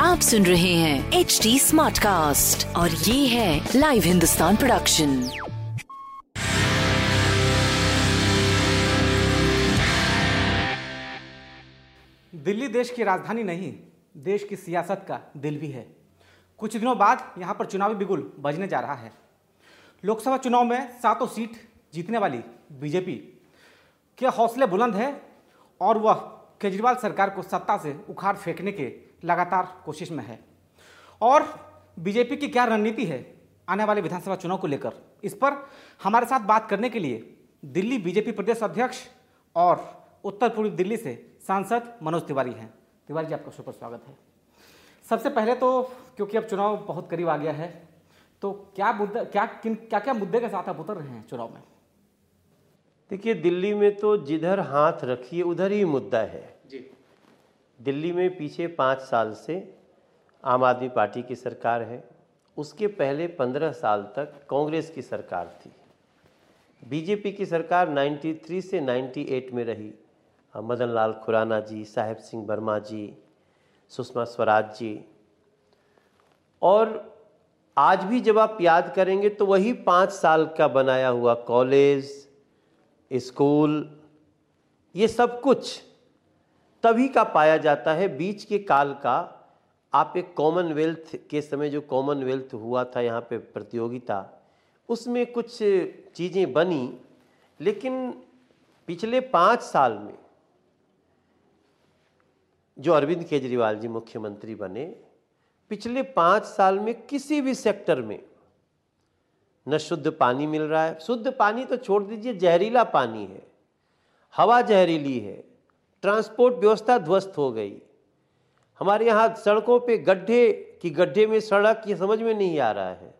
आप सुन रहे हैं एच डी स्मार्ट कास्ट और ये है लाइव हिंदुस्तान प्रोडक्शन दिल्ली देश की राजधानी नहीं देश की सियासत का दिल भी है। कुछ दिनों बाद यहाँ पर चुनावी बिगुल बजने जा रहा है। लोकसभा चुनाव में सातों सीट जीतने वाली बीजेपी। के हौसले बुलंद है? और वह केजरीवाल सरकार को सत्ता से उखाड़ फेंकने के लगातार कोशिश में है। और बीजेपी की क्या रणनीति है आने वाले विधानसभा चुनाव को लेकर? इस पर हमारे साथ बात करने के लिए दिल्ली बीजेपी प्रदेश अध्यक्ष और उत्तर पूर्वी दिल्ली से सांसद मनोज तिवारी हैं। तिवारी जी, आपका सुपर स्वागत है। सबसे पहले तो क्योंकि अब चुनाव बहुत करीब आ गया है तो क्या मुद्दा, क्या, किन क्या क्या मुद्दे के साथ आप उतर रहे हैं चुनाव में? देखिए दिल्ली में तो जिधर हाथ रखिए उधर ही मुद्दा है। जी। दिल्ली में पीछे पाँच साल से आम आदमी पार्टी की सरकार है। उसके पहले पंद्रह साल तक कांग्रेस की सरकार थी। बीजेपी की सरकार 93 से 98 में रही। मदन लाल खुराना जी साहेब सिंह वर्मा जी सुषमा स्वराज जी। और आज भी जब आप याद करेंगे तो वही पाँच साल का बनाया हुआ कॉलेज स्कूल, ये सब कुछ तभी का पाया जाता है बीच के काल का। आप एक कॉमनवेल्थ के समय जो कॉमनवेल्थ हुआ था, यहाँ पे प्रतियोगिता, उसमें कुछ चीज़ें बनी, लेकिन पिछले पाँच साल में जो अरविंद केजरीवाल जी मुख्यमंत्री बने, पिछले पाँच साल में किसी भी सेक्टर में न शुद्ध पानी मिल रहा है। शुद्ध पानी तो छोड़ दीजिए, जहरीला पानी है। हवा जहरीली है। ट्रांसपोर्ट व्यवस्था ध्वस्त हो गई। हमारे यहाँ सड़कों पे गड्ढे की गड्ढे में सड़क, ये समझ में नहीं आ रहा है।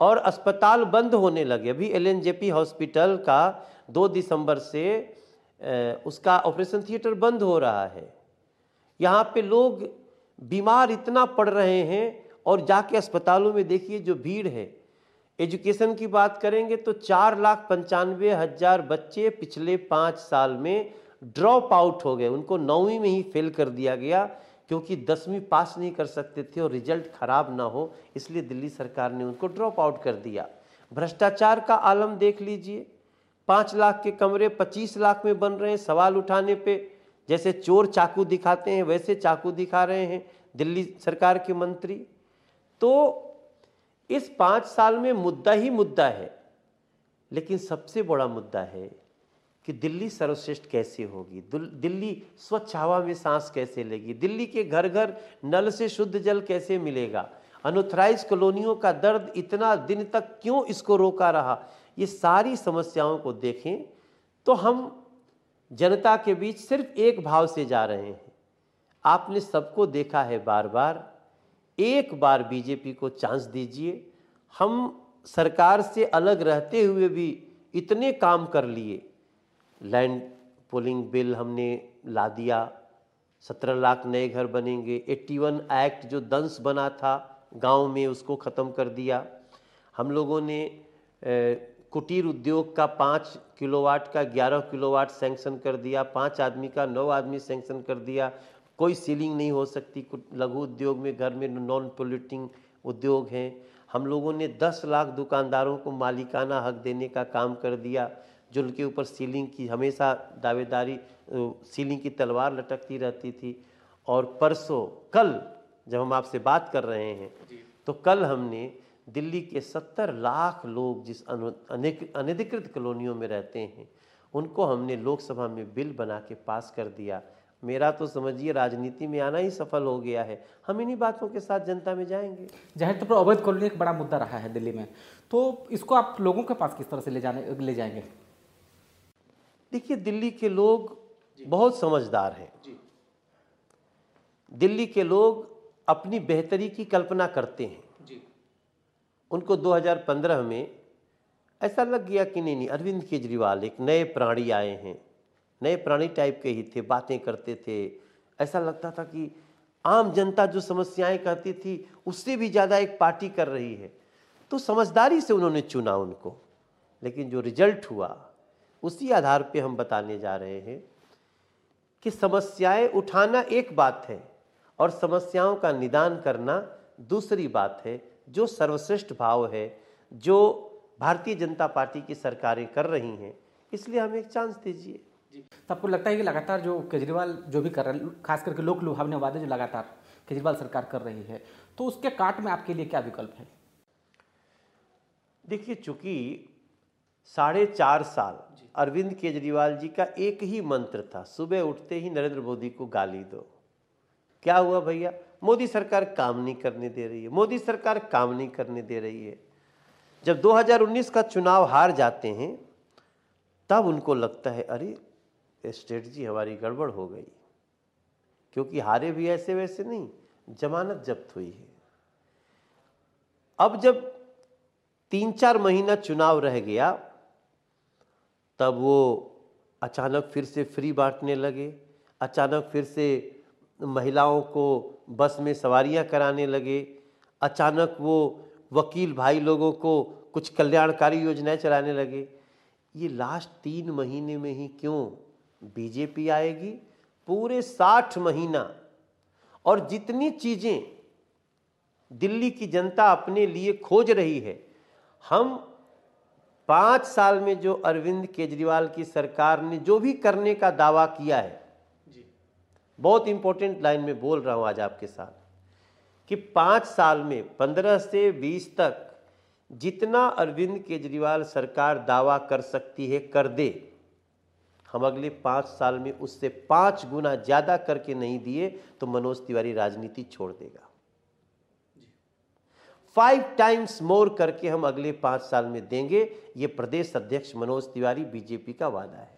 और अस्पताल बंद होने लगे। अभी एलएनजेपी हॉस्पिटल का दो दिसंबर से उसका ऑपरेशन थिएटर बंद हो रहा है। यहाँ पे लोग बीमार इतना पड़ रहे हैं और जाके अस्पतालों में देखिए जो भीड़ है एजुकेशन की बात करेंगे तो चार लाख पंचानवे हज़ार बच्चे पिछले पाँच साल में ड्रॉप आउट हो गए। उनको नौवीं में ही फेल कर दिया गया, क्योंकि दसवीं पास नहीं कर सकते थे और रिज़ल्ट खराब ना हो, इसलिए दिल्ली सरकार ने उनको ड्रॉप आउट कर दिया। भ्रष्टाचार का आलम देख लीजिए। पाँच लाख के कमरे पच्चीस लाख में बन रहे हैं सवाल उठाने पे। जैसे चोर चाकू दिखाते हैं, वैसे चाकू दिखा रहे हैं दिल्ली सरकार के मंत्री। तो इस पाँच साल में मुद्दा ही मुद्दा है, लेकिन सबसे बड़ा मुद्दा है कि दिल्ली सर्वश्रेष्ठ कैसे होगी? दिल्ली स्वच्छ हवा में सांस कैसे लेगी? दिल्ली के घर घर नल से शुद्ध जल कैसे मिलेगा? अनोथराइज कॉलोनियों का दर्द इतना दिन तक क्यों इसको रोका रहा? ये सारी समस्याओं को देखें तो हम जनता के बीच सिर्फ़ एक भाव से जा रहे हैं। आपने सबको देखा है बार बार एक बार बीजेपी को चांस दीजिए। हम सरकार से अलग रहते हुए भी इतने काम कर लिए। लैंड पोलिंग बिल हमने ला दिया। सत्रह लाख नए घर बनेंगे। 81 एक्ट जो दंश बना था गाँव में उसको ख़त्म कर दिया। हम लोगों ने ए, कुटीर उद्योग का पाँच किलोवाट का ग्यारह किलोवाट सैंक्शन कर दिया। पाँच आदमी का नौ आदमी सैंक्शन कर दिया। कोई सीलिंग नहीं हो सकती कुछ लघु उद्योग में घर में नॉन पोल्यूटिंग उद्योग हैं। हम लोगों ने दस लाख दुकानदारों को मालिकाना हक देने का काम कर दिया जो उनके ऊपर सीलिंग की हमेशा दावेदारी सीलिंग की तलवार लटकती रहती थी। और परसों कल जब हम आपसे बात कर रहे हैं तो कल हमने दिल्ली के सत्तर लाख लोग जिस अनधिकृत कॉलोनियों में रहते हैं उनको हमने लोकसभा में बिल बना के पास कर दिया। मेरा तो समझिए राजनीति में आना ही सफल हो गया है। हम इन्हीं बातों के साथ जनता में जाएँगे। ज़ाहिर तौर पर अवैध कॉलोनी एक बड़ा मुद्दा रहा है दिल्ली में। तो इसको आप लोगों के पास किस तरह से ले जाने ले जाएँगे? देखिए दिल्ली के लोग बहुत समझदार हैं। दिल्ली के लोग अपनी बेहतरी की कल्पना करते हैं। उनको 2015 में ऐसा लग गया कि नहीं नहीं अरविंद केजरीवाल एक नए प्राणी आए हैं। नए प्राणी टाइप के ही थे, बातें करते थे। ऐसा लगता था कि आम जनता जो समस्याएँ कहती थी, उससे भी ज़्यादा एक पार्टी कर रही है। तो समझदारी से उन्होंने चुना उनको। लेकिन जो रिज़ल्ट हुआ, उसी आधार पे हम बताने जा रहे हैं कि समस्याएँ उठाना एक बात है और समस्याओं का निदान करना दूसरी बात है, जो सर्वश्रेष्ठ भाव है, जो भारतीय जनता पार्टी की सरकारें कर रही हैं। इसलिए हमें एक चांस दीजिए। तो आपको लगता है कि लगातार जो केजरीवाल जो भी कर रहे हैं खास करके लोक लुभावने वादे जो लगातार केजरीवाल सरकार कर रही है तो उसके काट में आपके लिए क्या विकल्प है? देखिए चूँकि साढ़े चार साल अरविंद केजरीवाल जी का एक ही मंत्र था सुबह उठते ही नरेंद्र मोदी को गाली दो। क्या हुआ भैया? मोदी सरकार काम नहीं करने दे रही है। मोदी सरकार काम नहीं करने दे रही है। जब 2019 का चुनाव हार जाते हैं तब उनको लगता है अरे स्ट्रेटजी हमारी गड़बड़ हो गई। क्योंकि हारे भी ऐसे वैसे नहीं, जमानत जब्त हुई है। अब जब तीन चार महीना चुनाव रह गया, तब वो अचानक फिर से फ्री बांटने लगे, अचानक फिर से महिलाओं को बस में सवारियाँ कराने लगे, अचानक वो वकील भाई लोगों को कुछ कल्याणकारी योजनाएँ चलाने लगे। ये लास्ट तीन महीने में ही क्यों बीजेपी आएगी पूरे साठ महीना और जितनी चीज़ें दिल्ली की जनता अपने लिए खोज रही है हम पाँच साल में जो अरविंद केजरीवाल की सरकार ने जो भी करने का दावा किया है जी। बहुत इंपॉर्टेंट लाइन में बोल रहा हूँ आज आपके साथ कि पाँच साल में पंद्रह से बीस तक जितना अरविंद केजरीवाल सरकार दावा कर सकती है कर दे हम अगले पाँच साल में उससे पाँच गुना ज़्यादा करके नहीं दिए तो मनोज तिवारी राजनीति छोड़ देगा। फाइव टाइम्स मोर करके हम अगले पाँच साल में देंगे। ये प्रदेश अध्यक्ष मनोज तिवारी बीजेपी का वादा है।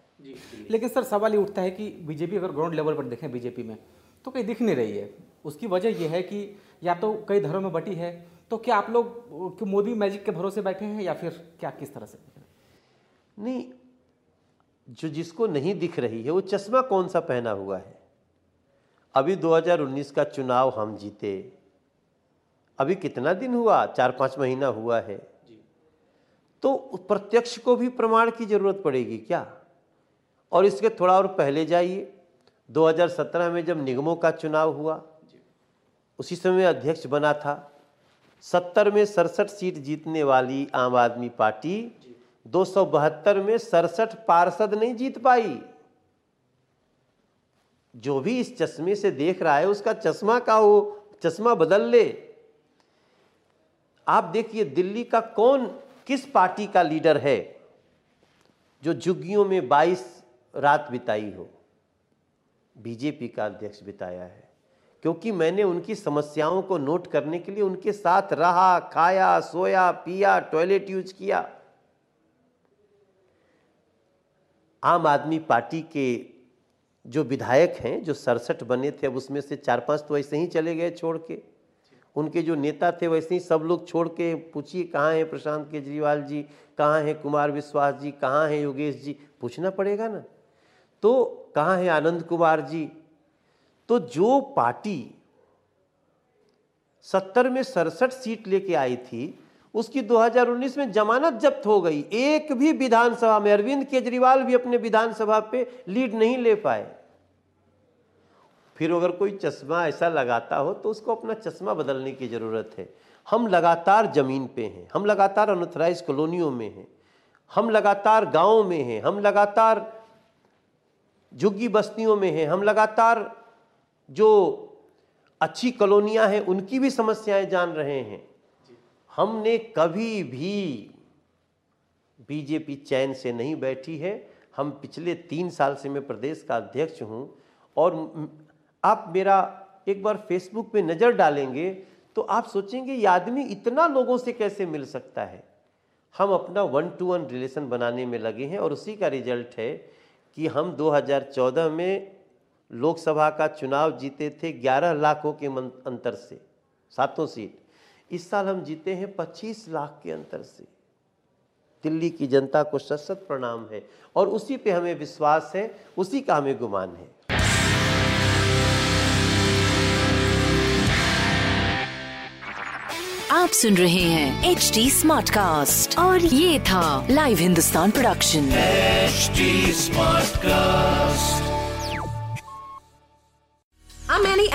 लेकिन सर सवाल ये उठता है कि बीजेपी अगर ग्राउंड लेवल पर देखें बीजेपी में तो कहीं दिख नहीं रही है। उसकी वजह यह है कि या तो कई धर्मों में बटी है तो क्या आप लोग मोदी मैजिक के भरोसे बैठे हैं या फिर क्या किस तरह से? नहीं जो जिसको नहीं दिख रही है वो चश्मा कौन सा पहना हुआ है? अभी 2019 का चुनाव हम जीते। अभी कितना दिन हुआ? चार पाँच महीना हुआ है। तो प्रत्यक्ष को भी प्रमाण की ज़रूरत पड़ेगी क्या? और इसके थोड़ा और पहले जाइए। 2017 में जब निगमों का चुनाव हुआ उसी समय अध्यक्ष बना था। सत्तर में सड़सठ सीट जीतने वाली आम आदमी पार्टी दो सौ बहत्तर में सड़सठ पार्षद नहीं जीत पाई। जो भी इस चश्मे से देख रहा है, उसका चश्मा का वो चश्मा बदल ले। आप देखिए, दिल्ली का कौन, किस पार्टी का लीडर है, जो झुग्गियों में 22 रात बिताई हो? बीजेपी का अध्यक्ष बिताया है। क्योंकि मैंने उनकी समस्याओं को नोट करने के लिए उनके साथ रहा, खाया, सोया, पिया, टॉयलेट यूज़ किया। आम आदमी पार्टी के जो विधायक हैं, जो सड़सठ बने थे, अब उसमें से चार पाँच तो ऐसे ही चले गए छोड़ के। उनके जो नेता थे, वैसे ही सब लोग छोड़ के पूछिए, कहाँ हैं प्रशांत केजरीवाल जी, कहाँ हैं कुमार विश्वास जी, कहाँ हैं योगेश जी? पूछना पड़ेगा ना। तो कहाँ है आनंद कुमार जी? तो जो पार्टी सत्तर में सड़सठ सीट लेके आई थी उसकी 2019 में जमानत जब्त हो गई। एक भी विधानसभा में अरविंद केजरीवाल भी अपने विधानसभा पे लीड नहीं ले पाए। फिर अगर कोई चश्मा ऐसा लगाता हो तो उसको अपना चश्मा बदलने की ज़रूरत है। हम लगातार ज़मीन पे हैं, हम लगातार अनऑथराइज कॉलोनियों में हैं, हम लगातार गाँव में हैं, हम लगातार झुग्गी बस्तियों में हैं, हम लगातार जो अच्छी कॉलोनियाँ हैं, उनकी भी समस्याएँ जान रहे हैं। हमने कभी भी बीजेपी चैन से नहीं बैठी है। हम पिछले तीन साल से मैं प्रदेश का अध्यक्ष हूँ और आप मेरा एक बार फेसबुक पे नज़र डालेंगे तो आप सोचेंगे, ये आदमी इतना लोगों से कैसे मिल सकता है? हम अपना वन टू वन रिलेशन बनाने में लगे हैं और उसी का रिज़ल्ट है कि हम 2014 में लोकसभा का चुनाव जीते थे 11 लाखों के अंतर से, सातों सीट। इस साल हम जीते हैं 25 लाख के अंतर से। दिल्ली की जनता को सशक्त प्रणाम है और उसी पे हमें विश्वास है उसी का हमें गुमान है। आप सुन रहे हैं एच डी स्मार्ट कास्ट और ये था live Hindustan production smart cast